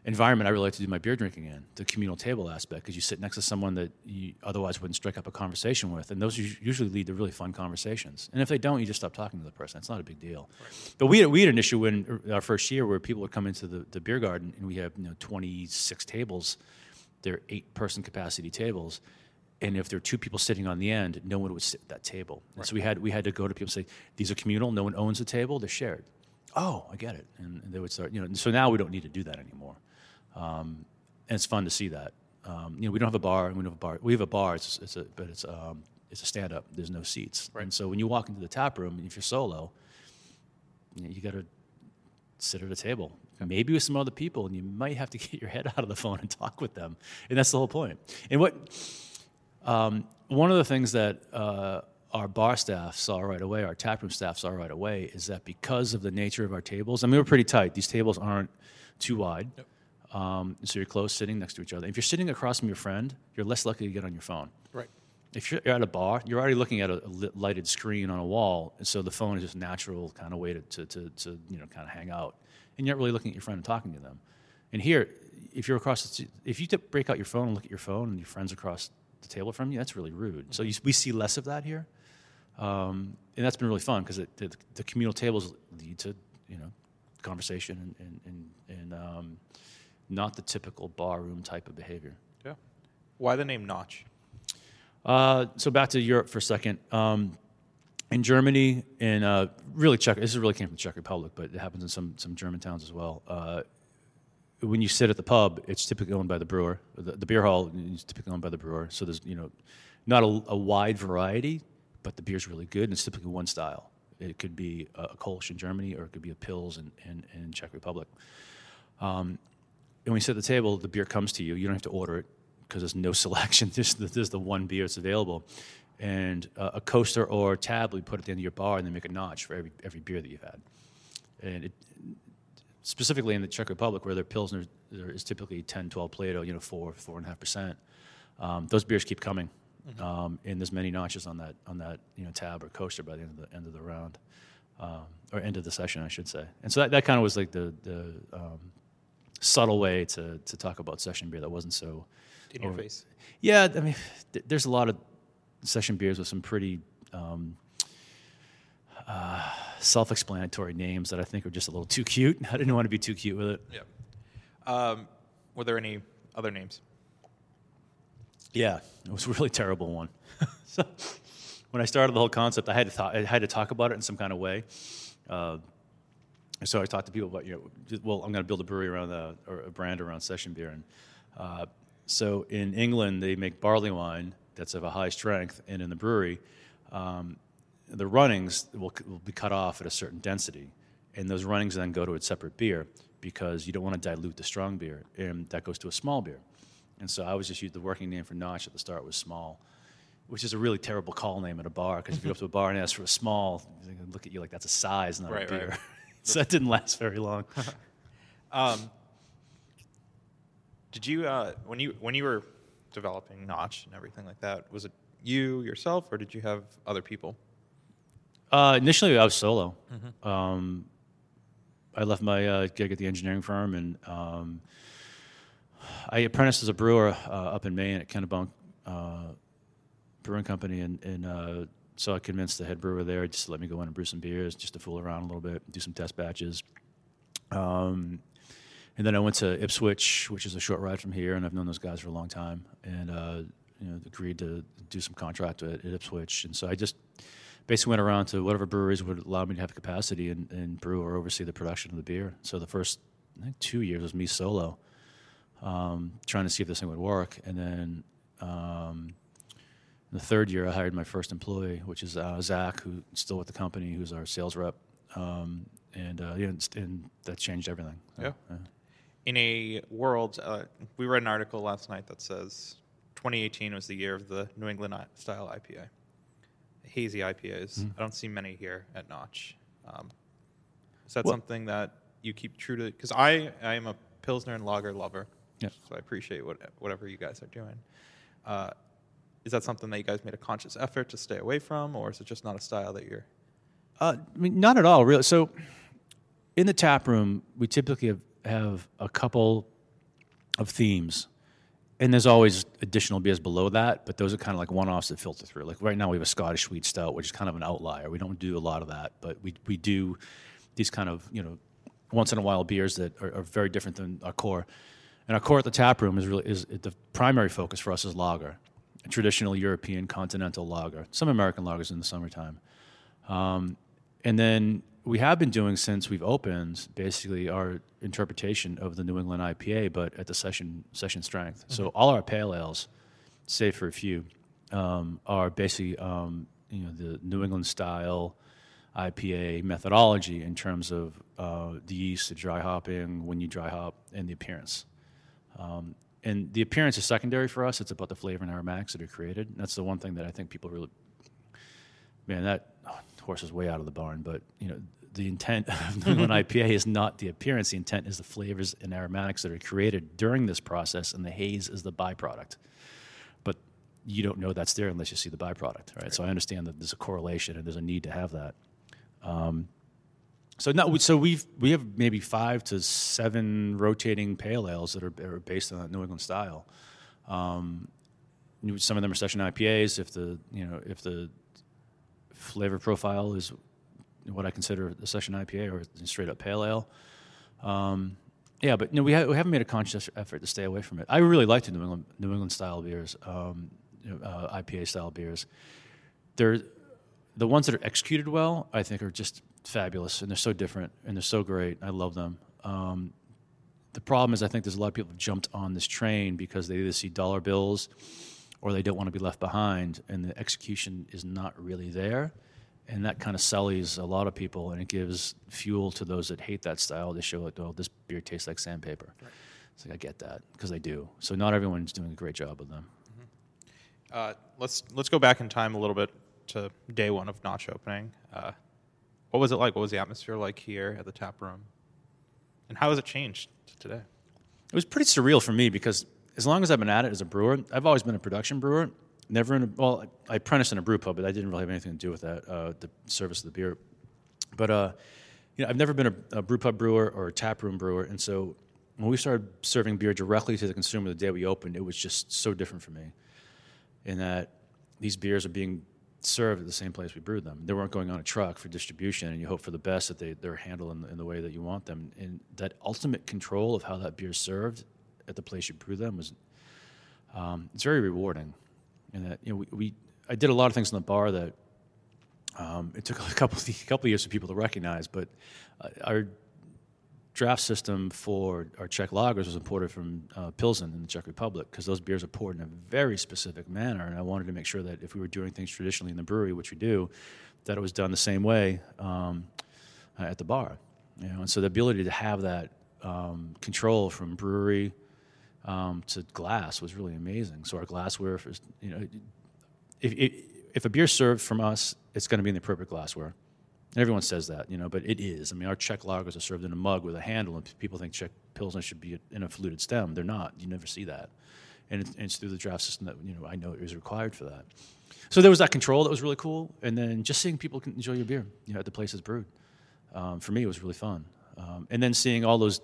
environment I really like to do my beer drinking in, the communal table aspect, because you sit next to someone that you otherwise wouldn't strike up a conversation with, and those usually lead to really fun conversations. And if they don't, you just stop talking to the person. It's not a big deal. But we had, we had an issue in our first year where people would come into the, the beer garden, and we have you know 26 tables. They're eight person capacity tables. And if there are two people sitting on the end, no one would sit at that table. And so we had we had to go to people and say, "These are communal. No one owns the table. They're shared." Oh, I get it. And, and they would start, you know. So now we don't need to do that anymore. Um, and it's fun to see that. Um, you know, we don't have a bar. We don't have a bar. We have a bar. It's, it's a, but it's um, it's a stand up. There's no seats. And so when you walk into the tap room, if you're solo, you, know, you got to sit at a table, maybe with some other people, and you might have to get your head out of the phone and talk with them. And that's the whole point. And what um, one of the things that uh, our bar staff saw right away, our taproom staff saw right away, is that because of the nature of our tables, I mean, we're pretty tight. These tables aren't too wide. Um, so you're close, sitting next to each other. If you're sitting across from your friend, you're less likely to get on your phone. Right. If you're at a bar, you're already looking at a, lighted screen on a wall, and so the phone is just natural kind of way to, to, to, to you know kind of hang out, and you're not really looking at your friend and talking to them. And here, if you're across, the, if you break out your phone and look at your phone, and your friend's across the table from you, that's really rude. So you, we see less of that here, um, and that's been really fun because the, the communal tables lead to you know conversation and and and, and um, not the typical bar room type of behavior. Yeah. Why the name Notch? Uh, so back to Europe for a second. Um, in Germany, in uh, really Czech, this really came from the Czech Republic, but it happens in some some German towns as well. Uh, when you sit at the pub, it's typically owned by the brewer. The, the beer hall is typically owned by the brewer. So there's you know not a, a wide variety, but the beer's really good, and it's typically one style. It could be a Kolsch in Germany, or it could be a Pils in, in, in Czech Republic. Um, and when you sit at the table, the beer comes to you. You don't have to order it because there's no selection. There's the, there's the one beer that's available. And uh, a coaster or a tab we put at the end of your bar and then make a notch for every, every beer that you've had. And it, specifically in the Czech Republic, where their pilsner there is typically 10, 12 Plato, you know, four, four and a half percent. Um, those beers keep coming, um, and there's many notches on that on that you know tab or coaster by the end of the end of the round, um, or end of the session, I should say. And so that, that kind of was like the the um, subtle way to to talk about session beer that wasn't so In your over- face. yeah, I mean, th- there's a lot of session beers with some pretty um, uh, self-explanatory names that I think are just a little too cute. I didn't want to be too cute with it. Yeah. Um, were there any other names? Yeah, it was a really terrible one. so when I started the whole concept, I had to th- I had to talk about it in some kind of way. Uh, so I talked to people about you know, well, I'm going to build a brewery around the or a brand around session beer, and uh, so in England they make barley wine that's of a high strength, and in the brewery, um, the runnings will, will be cut off at a certain density, and those runnings then go to a separate beer because you don't want to dilute the strong beer, and that goes to a small beer. And so I was just used the working name for Notch at the start was small, which is a really terrible call name at a bar because if you go up to a bar and ask for a small, they're look at you like that's a size, not Right, a right. beer. so that didn't last very long. Um, did you uh, when you when you were developing Notch and everything like that? Was it you yourself, or did you have other people? Uh, initially, I was solo. Um, I left my uh, gig at the engineering firm, and um, I apprenticed as a brewer uh, up in Maine at Kennebunk uh, Brewing Company, and, and uh, so I convinced the head brewer there just to let me go in and brew some beers, just to fool around a little bit, do some test batches. Um, and then I went to Ipswich, which is a short ride from here, and I've known those guys for a long time, and uh, you know agreed to do some contract at, at Ipswich, and so I just basically went around to whatever breweries would allow me to have capacity and, and brew or oversee the production of the beer. So the first I think two years was me solo, um, trying to see if this thing would work, and then. Um, the third year, I hired my first employee, which is uh, Zach, who's still with the company, who's our sales rep, um, and uh, yeah, and, and that changed everything. So, Yeah. In a world, uh, we read an article last night that says 2018 was the year of the New England style IPA, hazy IPAs. I don't see many here at Notch. Um, is that Well- something that you keep true to? Because I, I am a Pilsner and lager lover, Yeah. so I appreciate what, whatever you guys are doing. Uh, is that something that you guys made a conscious effort to stay away from, or is it just not a style that you're? Uh, I mean, not at all, really. So, in the tap room, we typically have, have a couple of themes, and there's always additional beers below that. But those are kind of like one-offs that filter through. Like right now, we have a Scottish sweet stout, which is kind of an outlier. We don't do a lot of that, but we we do these kind of you know once in a while beers that are, are very different than our core. And our core at the tap room is really is the primary focus for us is lager, traditional European continental lager, some American lagers in the summertime. Um, and then we have been doing since we've opened basically our interpretation of the New England IPA, but at the session session strength. So all our pale ales, save for a few, um, are basically um, you know the New England style IPA methodology in terms of uh, the yeast, the dry hopping, when you dry hop, and the appearance. Um, and the appearance is secondary for us. It's about the flavor and aromatics that are created. And that's the one thing that I think people really man, that oh, horse is way out of the barn. But you know, the intent of New England IPA is not the appearance. The intent is the flavors and aromatics that are created during this process, and the haze is the byproduct. But you don't know that's there unless you see the byproduct, right? So I understand that there's a correlation and there's a need to have that. Um, so no, so we've we have maybe five to seven rotating pale ales that are, are based on that New England style. Um, some of them are session IPAs. If the you know if the flavor profile is what I consider a session IPA or straight up pale ale. Um, yeah, but no, we, ha- we haven't made a conscious effort to stay away from it. I really like the New England New England style beers, um, uh, IPA style beers. They're the ones that are executed well. I think are just fabulous, and they're so different and they're so great. I love them. Um, the problem is, I think there's a lot of people who jumped on this train because they either see dollar bills or they don't want to be left behind, and the execution is not really there. And that kind of sullies a lot of people, and it gives fuel to those that hate that style. They show like, oh, this beer tastes like sandpaper. It's like I get that because they do. So not everyone's doing a great job with them. Uh, let's let's go back in time a little bit to day one of Notch opening. Uh, what was it like? What was the atmosphere like here at the tap room? And how has it changed to today? It was pretty surreal for me because as long as I've been at it as a brewer, I've always been a production brewer. Never in a, well, I apprenticed in a brew pub, but I didn't really have anything to do with that, uh, the service of the beer. But uh, you know, I've never been a, a brew pub brewer or a tap room brewer, and so when we started serving beer directly to the consumer the day we opened, it was just so different for me. In that these beers are being served at the same place we brewed them. They weren't going on a truck for distribution, and you hope for the best that they, they're handled in the, in the way that you want them. And that ultimate control of how that beer is served at the place you brew them was um, it's very rewarding. And that you know we, we I did a lot of things in the bar that um, it took a couple a couple of years for people to recognize, but uh, our draft system for our Czech lagers was imported from uh, Pilsen in the Czech Republic because those beers are poured in a very specific manner, and I wanted to make sure that if we were doing things traditionally in the brewery, which we do, that it was done the same way um, at the bar. You know, and so the ability to have that um, control from brewery um, to glass was really amazing. So our glassware, you know, if, if, a beer served from us, it's going to be in the appropriate glassware. Everyone says that, you know, but it is. I mean, our Czech lagers are served in a mug with a handle, and people think Czech Pilsner should be in a fluted stem. They're not. You never see that. And it's, and it's through the draft system that, you know, I know it was required for that. So there was that control that was really cool. And then just seeing people enjoy your beer, you know, at the place it's brewed. Um, for me, it was really fun. Um, and then seeing all those,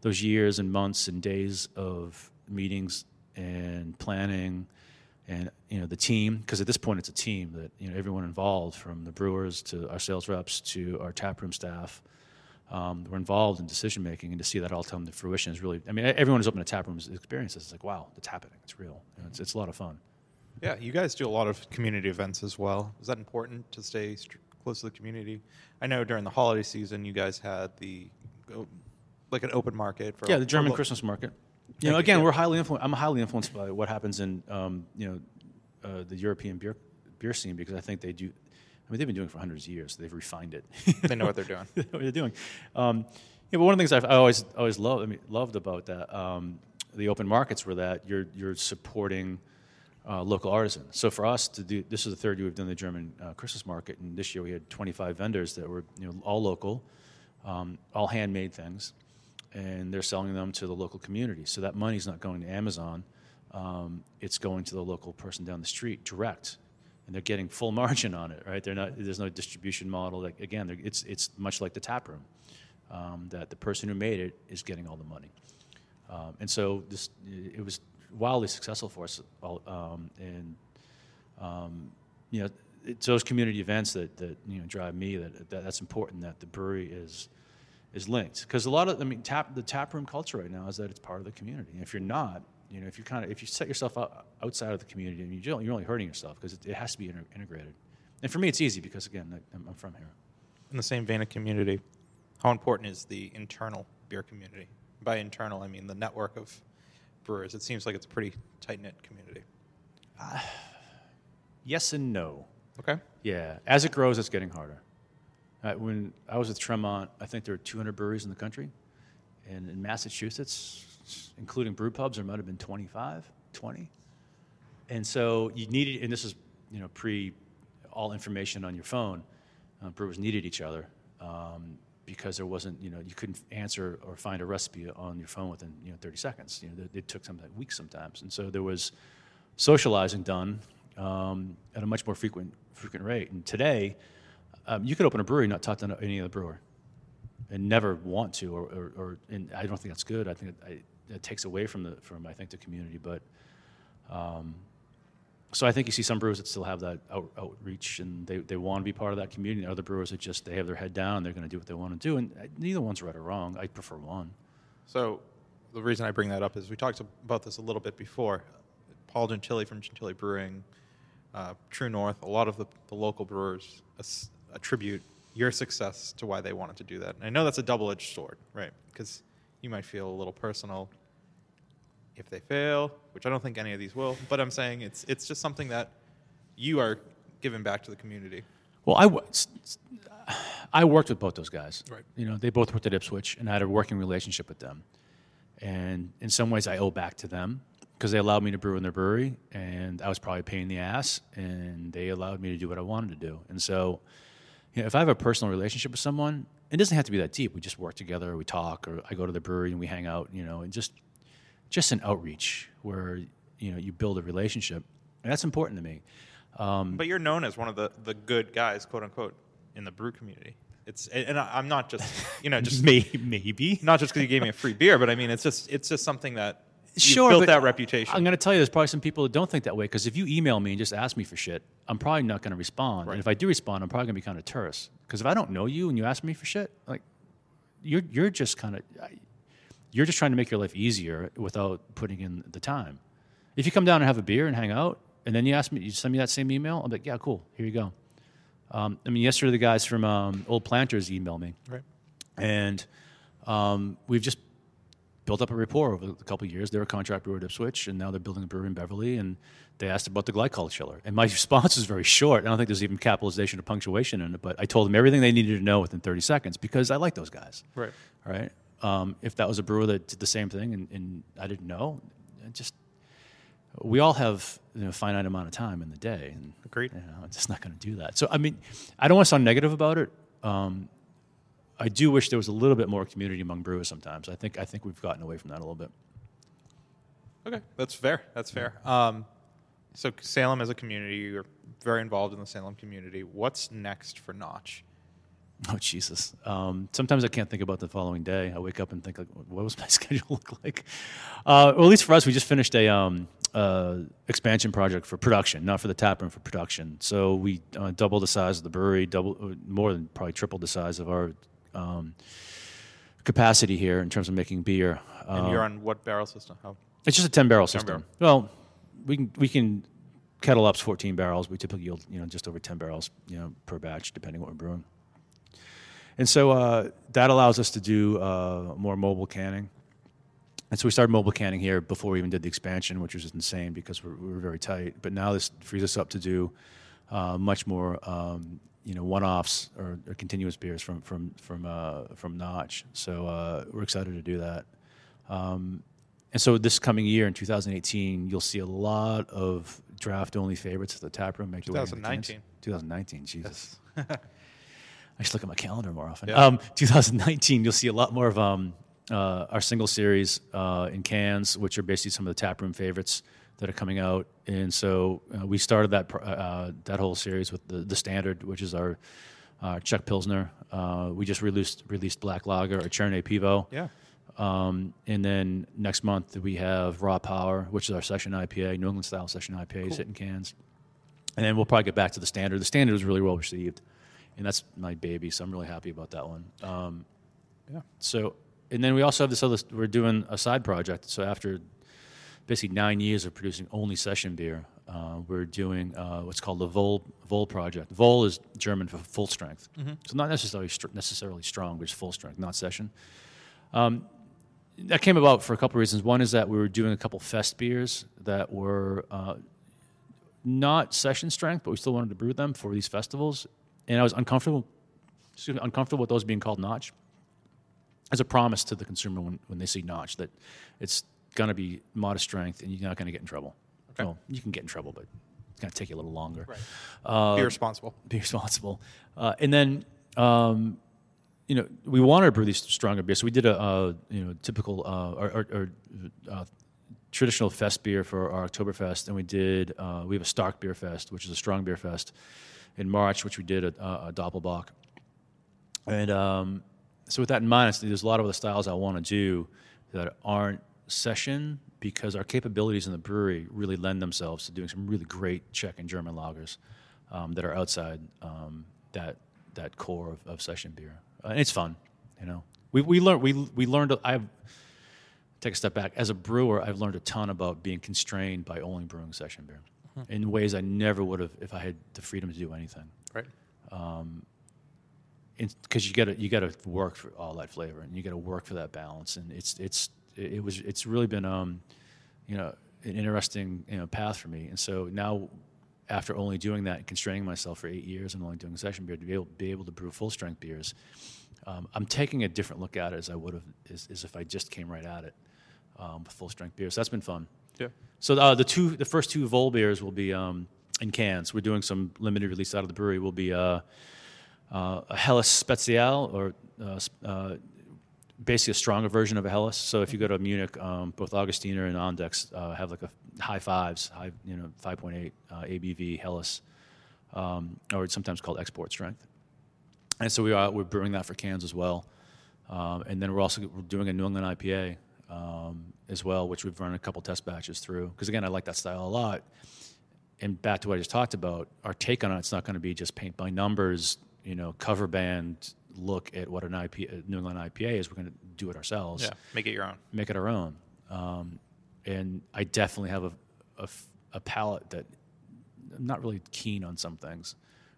those years and months and days of meetings and planning and you know the team because at this point it's a team that you know everyone involved from the brewers to our sales reps to our taproom staff um, were involved in decision making and to see that all come to fruition is really i mean everyone who's open a taproom experiences it's like wow it's happening it's real you know, it's, it's a lot of fun Yeah, you guys do a lot of community events as well. Is that important to stay close to the community? I know during the holiday season, you guys had the like an open market for yeah the german lo- christmas market you Thank know again yeah. we're highly influenced i'm highly influenced by what happens in um, you know uh, the european beer beer scene because i think they do i mean they've been doing it for hundreds of years they've refined it They know what they're doing. They what they're doing. Um, yeah, but one of the things I've, I always always loved, I mean, loved about that um, the open markets were that you're you're supporting uh, local artisans. So for us to do this is the third year we've done the German uh, Christmas market, and this year we had 25 vendors that were you know all local, um, all handmade things, and they're selling them to the local community. So that money's not going to Amazon; um, it's going to the local person down the street direct and they're getting full margin on it, right? They're not. There's no distribution model. Again, it's it's much like the tap room, um, that the person who made it is getting all the money, um, and so this it was wildly successful for us, um, and um, you know it's those community events that that you know drive me that, that that's important that the brewery is is linked because a lot of I mean tap the tap room culture right now is that it's part of the community. And if you're not, you know, if you kind of if you set yourself out, outside of the community, and you're, you're only hurting yourself because it, it has to be inter- integrated. And for me, it's easy because again, I- I'm, I'm from here. In the same vein of community, how important is the internal beer community? By internal, I mean the network of brewers. It seems like it's a pretty tight knit community. Yes and no. Okay. Yeah, as it grows, it's getting harder. Uh, when I was with Tremont, I think there were 200 breweries in the country, and in Massachusetts, including brew pubs, there might have been 25, 20. And so you needed, and this is you know pre all information on your phone. Uh, brewers needed each other um, because there wasn't you know you couldn't answer or find a recipe on your phone within you know 30 seconds. You know it, it took some weeks sometimes, and so there was socializing done um, at a much more frequent frequent rate. And today, um, you could open a brewery and not talk to any other brewer, and never want to, or, or, or and I don't think that's good. I think it, it takes away from the from I think the community. But um, so I think you see some brewers that still have that out, outreach and they, they want to be part of that community. Other brewers that just they have their head down they're going to do what they want to do. And uh, neither one's right or wrong. I prefer one. So the reason I bring that up is we talked about this a little bit before. Paul Gentili from Gentili Brewing, uh, True North, a lot of the, the local brewers attribute your success to why they wanted to do that. And I know that's a double edged sword, right? Because you might feel a little personal if they fail, which I don't think any of these will. But I'm saying it's it's just something that you are giving back to the community. Well, I, w- s- s- I worked with both those guys. Right. You know, they both worked at Ipswich, and I had a working relationship with them. And in some ways, I owe back to them because they allowed me to brew in their brewery, and I was probably paying the ass, and they allowed me to do what I wanted to do. And so, you know, if I have a personal relationship with someone, it doesn't have to be that deep. We just work together, we talk, or I go to the brewery and we hang out, you know, and just just an outreach where you know you build a relationship, and that's important to me. Um, but you're known as one of the, the good guys, quote unquote, in the brew community. It's and I- I'm not just you know just maybe not just because you gave me a free beer, but I mean it's just it's just something that sure built that reputation. I'm going to tell you, there's probably some people that don't think that way because if you email me and just ask me for shit, I'm probably not going to respond. Right. And if I do respond, I'm probably going to be kind of terse because if I don't know you and you ask me for shit, like you're you're just kind of you're just trying to make your life easier without putting in the time. If you come down and have a beer and hang out, and then you ask me, you send me that same email, I'm like, yeah, cool, here you go. Um, I mean, yesterday the guys from um, Old Planters emailed me right. and um, we've just built up a rapport over a couple of years. They're a contract brewer at Ipswich, and now they're building a brewery in Beverly. And they asked about the glycol chiller, and my response was very short. I don't think there's even capitalization or punctuation in it, but I told them everything they needed to know within 30 seconds because I like those guys. Right. All right. Um, if that was a brewer that did the same thing and, and I didn't know, just we all have you know, a finite amount of time in the day, and Agreed. You know, it's just not going to do that. So I mean, I don't want to sound negative about it. Um, I do wish there was a little bit more community among brewers. Sometimes I think I think we've gotten away from that a little bit. Okay, that's fair. That's fair. Um, so Salem as a community, you're very involved in the Salem community. What's next for Notch? Oh Jesus! Um, sometimes I can't think about the following day. I wake up and think like, what was my schedule look like? Uh, well, at least for us, we just finished a um, uh, expansion project for production, not for the tap room, for production. So we uh, doubled the size of the brewery, double uh, more than probably tripled the size of our um, capacity here in terms of making beer. And you're on what barrel system? How? it's just a ten barrel system. barrel. Well, we can we can kettle ups 14 barrels. We typically yield you know just over 10 barrels you know per batch, depending what we're brewing. And so uh, that allows us to do uh, more mobile canning. And so we started mobile canning here before we even did the expansion, which was insane because we're, we were very tight. But now this frees us up to do uh, much more, um, you know, one-offs or, or continuous beers from from from uh, from Notch. So uh, we're excited to do that. Um, and so this coming year in 2018, you'll see a lot of draft-only favorites at the tap room. Make their way into the 2019. 2019, Jesus. I should look at my calendar more often. Yeah. Um, 2019, you'll see a lot more of um, uh, our single series uh, in cans, which are basically some of the taproom favorites that are coming out. And so uh, we started that uh, that whole series with the, the standard, which is our uh, Czech Pilsner. Uh, we just released released Black Lager, or Cherne Pivo. Yeah. Um, and then next month we have Raw Power, which is our session IPA, New England style session IPA, sitting cans. And then we'll probably get back to the standard. The standard was really well received, and that's my baby, so I'm really happy about that one. Um, Yeah. so, and then we also have this other. We're doing a side project. So after basically nine years of producing only session beer, uh, we're doing uh, what's called the Vol Vol project. Vol is German for full strength, so not necessarily str- necessarily strong, but it's full strength, not session. Um, that came about for a couple of reasons. One is that we were doing a couple fest beers that were uh, not session strength, but we still wanted to brew them for these festivals, and I was uncomfortable. Excuse me, uncomfortable with those being called notch as a promise to the consumer when, when they see notch that it's going to be modest strength and you're not going to get in trouble. Okay. Well, you can get in trouble, but it's going to take you a little longer. Right. Be responsible. Be responsible. Uh, and then, um, you know, we wanted to brew these stronger beers. So we did a, uh, you know, typical, uh, or, or, or uh, traditional fest beer for our Oktoberfest. And we did, uh, we have a Stark Beer Fest, which is a strong beer fest in March, which we did at uh, a Doppelbock. And um, so, with that in mind, there's a lot of other styles I want to do that aren't session because our capabilities in the brewery really lend themselves to doing some really great Czech and German lagers um, that are outside um, that that core of, of session beer. Uh, and it's fun, you know. We we learned we we learned. I've take a step back as a brewer. I've learned a ton about being constrained by only brewing session beer in ways I never would have if I had the freedom to do anything Right. because you got to you got to work for all that flavor and you got to work for that balance and it's it's it was it's really been um you know an interesting you know path for me and so now after only doing that and constraining myself for eight years and only doing session beer to be able, be able to brew full strength beers um, I'm taking a different look at it as I would have as, as if I just came right at it um, with full strength beers so that's been fun Yeah. so uh, the two, the first two Vol beers will be um, in cans. We're doing some limited release out of the brewery. Will be uh, uh, a Helles Spezial, or uh, uh, basically a stronger version of a Helles. So if you go to Munich, um, both Augustiner and Andechs uh, have like a high fives, high you know 5.8 uh, ABV Helles, um, or it's sometimes called export strength. And so we are we're brewing that for cans as well, um, and then we're also we're doing a New England IPA um, as well, which we've run a couple test batches through. Because again, I like that style a lot. And back to what I just talked about, our take on it, it's not going to be just paint by numbers, you know, cover band look at what an IPA, New England IPA is. We're going to do it ourselves Yeah, make it your own. make it our own. Um, and I definitely have a a palate that I'm not really keen on some things.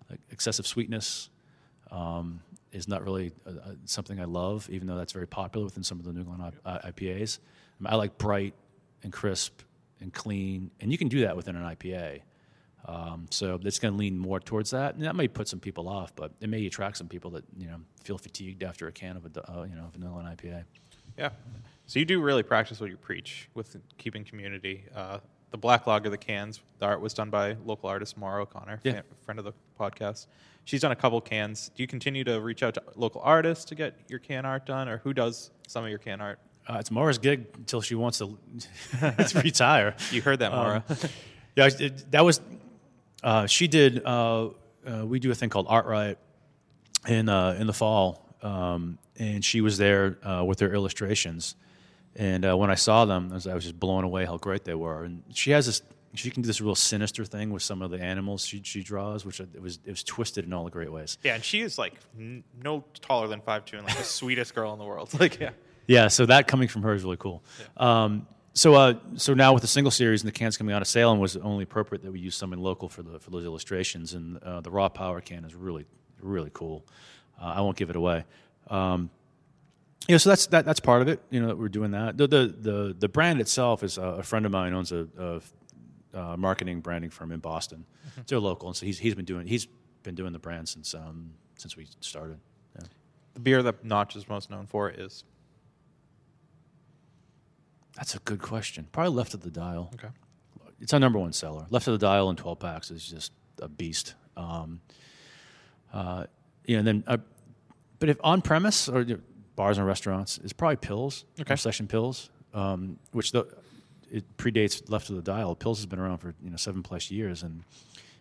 Like excessive sweetness um, is not really uh uh something I love, even though that's very popular within some of the New England I- uh, IPAs. I, mean, I like bright and crisp and clean, and you can do that within an IPA. Um, so it's going to lean more towards that, and that may put some people off, but it may attract some people that you know feel fatigued after a can of a uh, you know of a New England IPA. Yeah. So you do really practice what you preach with keeping community. Uh, the black log of the cans, the art was done by local artist Mara O'Connor, Yeah. fa- friend of the podcast. She's done a couple cans. Do you continue to reach out to local artists to get your can art done, or who does some of your can art? Uh, it's Mara's gig until she wants to, retire. You heard that, Maura. Yeah, it, that was. Uh, she did. Uh, uh, we do a thing called Art Riot in uh, in the fall, um, and she was there uh, with her illustrations. And uh, when I saw them, I was, I was just blown away how great they were. And she has this. She can do this real sinister thing with some of the animals she, she draws, which it was it was twisted in all the great ways. yeah, and she is like n- no taller than five two, and like the sweetest girl in the world. Like, yeah. Yeah, so that coming from her is really cool. Um, so, uh, so now with the single series and the cans coming out of Salem, was only appropriate that we use something local for the for those illustrations. And uh, the raw power can is really really cool. Uh, I won't give it away. Um, yeah, so that's that, that's part of it. You know that we're doing that. The the the, the brand itself is uh, a friend of mine owns a, a uh, marketing branding firm in Boston. They're local, and so he's he's been doing he's been doing the brand since um, since we started. Yeah. The beer that Notch is most known for is That's a good question. Probably left of the dial. okay. it's our number one seller. Left of the dial in 12 packs is just a beast. Um, uh, you know, and then, uh, but if on premise or you know, bars and restaurants, it's probably pils, Okay. session pils, um, which the, it predates Left of the Dial. Pils has been around for you know seven plus years and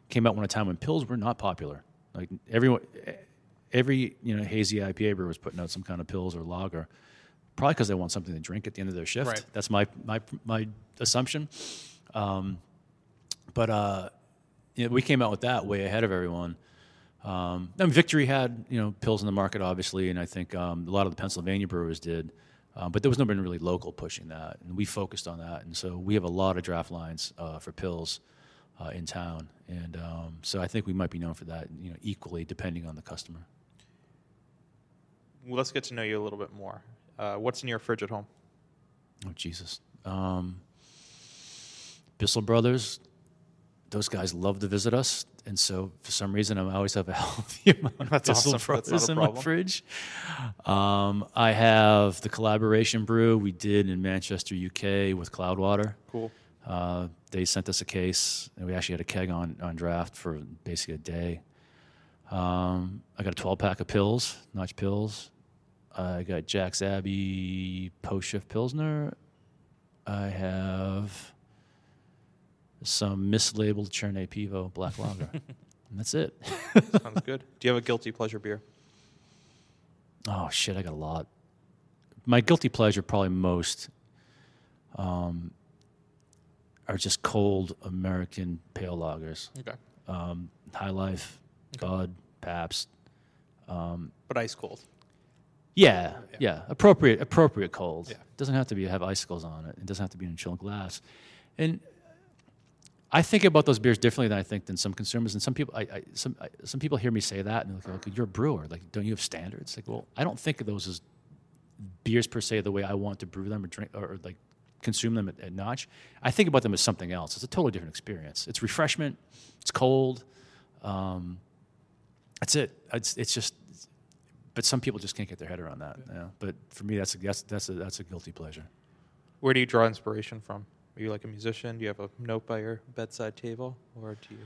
came out when a time when pils were not popular. Like everyone, every you know hazy IPA brewer was putting out some kind of pils or lager, probably because they want something to drink at the end of their shift. Right. That's my my my assumption. Um, but uh, you know, we came out with that way ahead of everyone. Um, I mean, Victory had you know pils in the market, obviously, and I think um, a lot of the Pennsylvania brewers did. Um, but there was nobody really local pushing that, and we focused on that. And so we have a lot of draft lines uh, for pils uh, in town, and um, so I think we might be known for that, you know, equally depending on the customer. Well, let's get to know you a little bit more. Uh, what's in your fridge at home? Oh Jesus, um, Bissell Brothers, those guys love to visit us, and so for some reason I always have a healthy amount of That's Bissell awesome. That's Brothers a in my fridge. Um, I have the collaboration brew we did in Manchester, UK, with Cloudwater. Cool. Uh, they sent us a case, and we actually had a keg on, on draft for basically a day. Um, I got a 12 pack of pils, Notch pils. I got Jack's Abbey post shift Pilsner. I have some mislabeled Cherney Pivo Black Lager. and that's it. Sounds good. Do you have a guilty pleasure beer? Oh shit, I got a lot. My guilty pleasure, probably most, um, are just cold American pale lagers. Okay. Um, High Life, Bud, Pabst. But ice cold. Yeah, yeah, appropriate, appropriate cold. Yeah. It doesn't have to be have icicles on it. It doesn't have to be in a chilled glass. And I think about those beers differently than I think than some consumers. And some people, I, I some I, some people hear me say that and they're like, "You're a brewer. Like, don't you have standards?" Like, well, I don't think of those as beers per se the way I want to brew them or drink or, or like consume them at, at Notch. I think about them as something else. It's a totally different experience. It's refreshment. It's cold. Um, that's it. It's it's just. But some people just can't get their head around that. Yeah. But for me, that's a, that's that's a that's a guilty pleasure. Where do you draw inspiration from? Are you like a musician? Do you have a note by your bedside table, or do you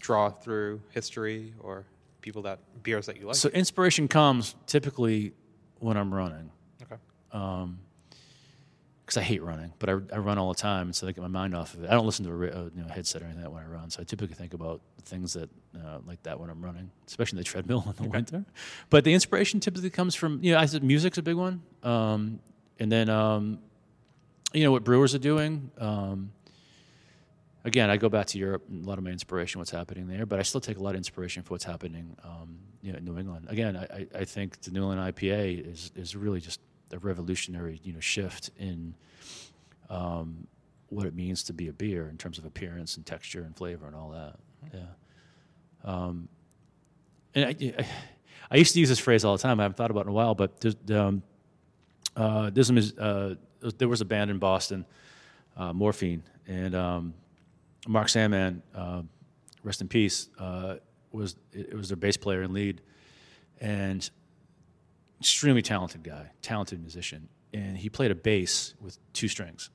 draw through history? Or people that beers that you like. So inspiration comes typically when I'm running. okay. Um, because I hate running, but I, I run all the time, and so I get my mind off of it. I don't listen to a, ra- uh, you know, headset or anything like that when I run, so I typically think about things that uh, like that when I'm running, especially the treadmill in the winter. But the inspiration typically comes from you know, I said music's a big one, um, and then um, you know what brewers are doing. Um, again, I go back to Europe and a lot of my inspiration, what's happening there, but I still take a lot of inspiration for what's happening um, you know, in New England. Again, I, I- I think the New England IPA is, is really just a revolutionary you know, shift in um, what it means to be a beer in terms of appearance and texture and flavor and all that. Yeah. Um, and I, I, I used to use this phrase all the time. I haven't thought about it in a while, but there's, um, uh, there's uh, there was a band in Boston, uh, Morphine, and um, Mark Sandman, uh, rest in peace, uh, was it was their bass player and lead, and extremely talented guy, talented musician, and he played a bass with two strings.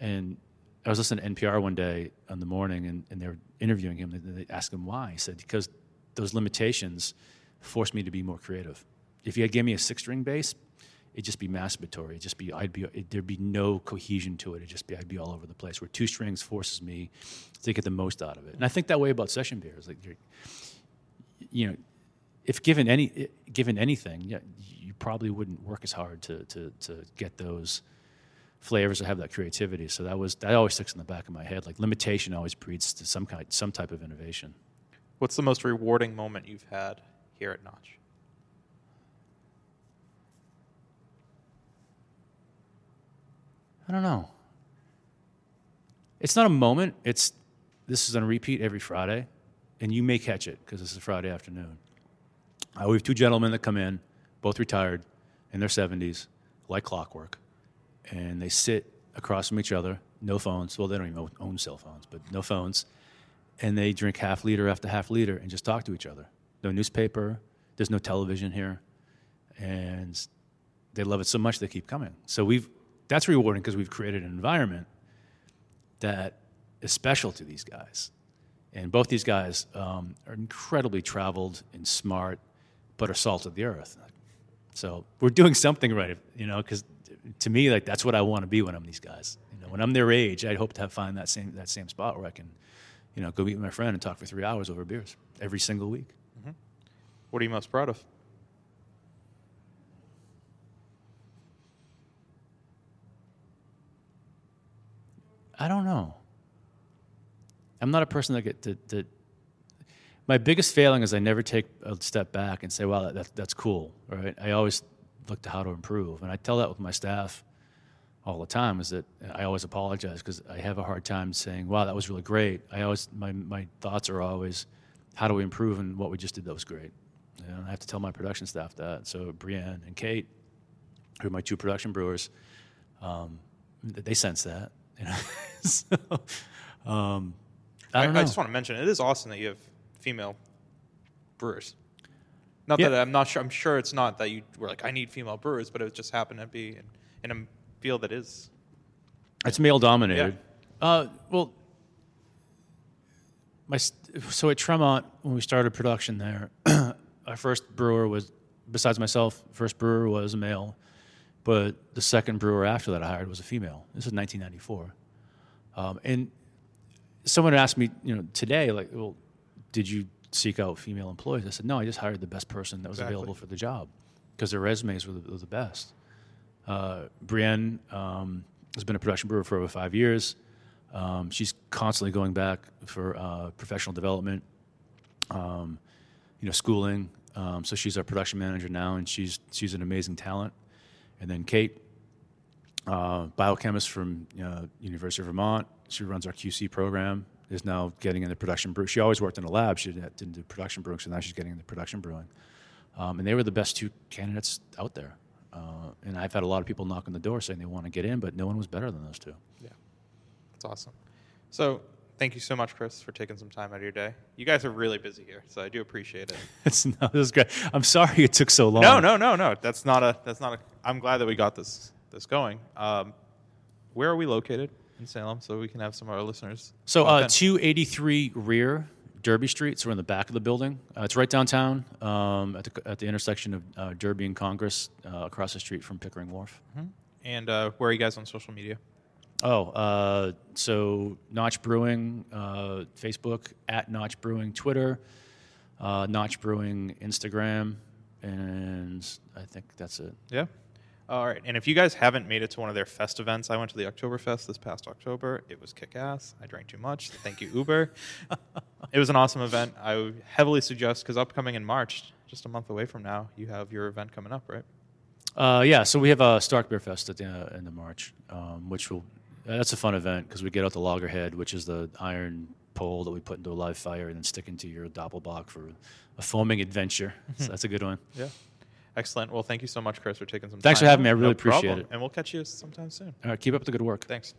And I was listening to NPR one day in the morning, and, and they were interviewing him. And they asked him why. He said, "Because those limitations forced me to be more creative. If you had given me a six-string bass, it'd just be masturbatory. It'd just be I'd be it, there'd be no cohesion to it. It'd just be I'd be all over the place. Where two strings forces me to get the most out of it. And I think that way about session beers. Like you're, you know, if given any given anything, yeah, you probably wouldn't work as hard to to to get those flavors or have that creativity. So that was that always sticks in the back of my head. Like limitation always breeds to some kind some type of innovation. What's the most rewarding moment you've had here at Notch? I don't know. It's not a moment. It's this is on repeat every Friday, and you may catch it because this is Friday afternoon. Uh, we have two gentlemen that come in, both retired, in their seventies, like clockwork, and they sit across from each other, no phones. Well, they don't even own- own cell phones, but no phones, and they drink half liter after half liter and just talk to each other. No newspaper. There's no television here, and they love it so much they keep coming. So we've that's rewarding because we've created an environment that is special to these guys. And both these guys um, are incredibly traveled and smart, but are salt of the earth. So we're doing something right, you know, because to me, like that's what I want to be when I'm these guys. You know, when I'm their age, I'd hope to have find that same that same spot where I can, you know, go meet my friend and talk for three hours over beers every single week. Mm-hmm. What are you most proud of? I don't know. I'm not a person that get that. that my biggest failing is I never take a step back and say, "Wow, that, that, that's cool." Right? I always look to how to improve, and I tell that with my staff all the time. Is that I always apologize because I have a hard time saying, "Wow, that was really great." I always my my thoughts are always, "How do we improve?" And what we just did that was great. And I have to tell my production staff that. So Brienne and Kate, who are my two production brewers, um, they sense that. You know? so, um, I don't know. just want to mention it is awesome that you have female brewers. Not Yeah. that I'm not sure. I'm sure it's not that you were like, I need female brewers, but it just happened to be in, in a field that is. It's male dominated. Uh, well, my st- so at Tremont when we started production there, our first brewer was besides myself. First brewer was a male, but the second brewer after that I hired was a female. This was 1994, um, and someone asked me, you know, today, like, well, did you seek out female employees? I said, no, I just hired the best person that was Exactly. available for the job because their resumes were the, were the best. Uh, Brienne um, has been a production brewer for over five years. Um, she's constantly going back for uh, professional development, um, you know, schooling. Um, so she's our production manager now, and she's she's an amazing talent. And then Kate, uh, biochemist from uh, University of Vermont. She runs our QC program. Is now getting into production brew. She always worked in a lab. She didn't, didn't do production brewing, so now she's getting into production brewing. Um, and they were the best two candidates out there. Uh, and I've had a lot of people knock on the door saying they want to get in, but no one was better than those two. Yeah, that's awesome. So thank you so much, Chris, for taking some time out of your day. You guys are really busy here, so I do appreciate it. It's, no, this is great. I'm sorry it took so long. No, no, no, no. That's not a. That's not a. I'm glad that we got this this going. Um, where are we located in Salem, so we can have some of our listeners? So uh, 283 Rear Derby Street, so we're in the back of the building. Uh, it's right downtown um, at, the, at the intersection of uh, Derby and Congress, uh, across the street from Pickering Wharf. And uh, where are you guys on social media? Oh, uh, so Notch Brewing, uh, Facebook, at Notch Brewing, Twitter, uh, Notch Brewing, Instagram, and I think that's it. Yeah. All right. And if you guys haven't made it to one of their fest events, I went to the Oktoberfest this past October. It was kick ass. I drank too much. Thank you, Uber. it was an awesome event. I would heavily suggest because upcoming in March, just a month away from now, you have your event coming up, right? Uh, yeah, so we have a Stark Beer Fest at the uh, end of March, um, which will that's a fun event because we get out the loggerhead, which is the iron pole that we put into a live fire and then stick into your doppelbock for a foaming adventure. so that's a good one. Yeah. Excellent. Well, thank you so much, Chris, for taking some Thanks time. Thanks for having me. I really No appreciate problem. it. And we'll catch you sometime soon. All right, keep up the good work. Thanks.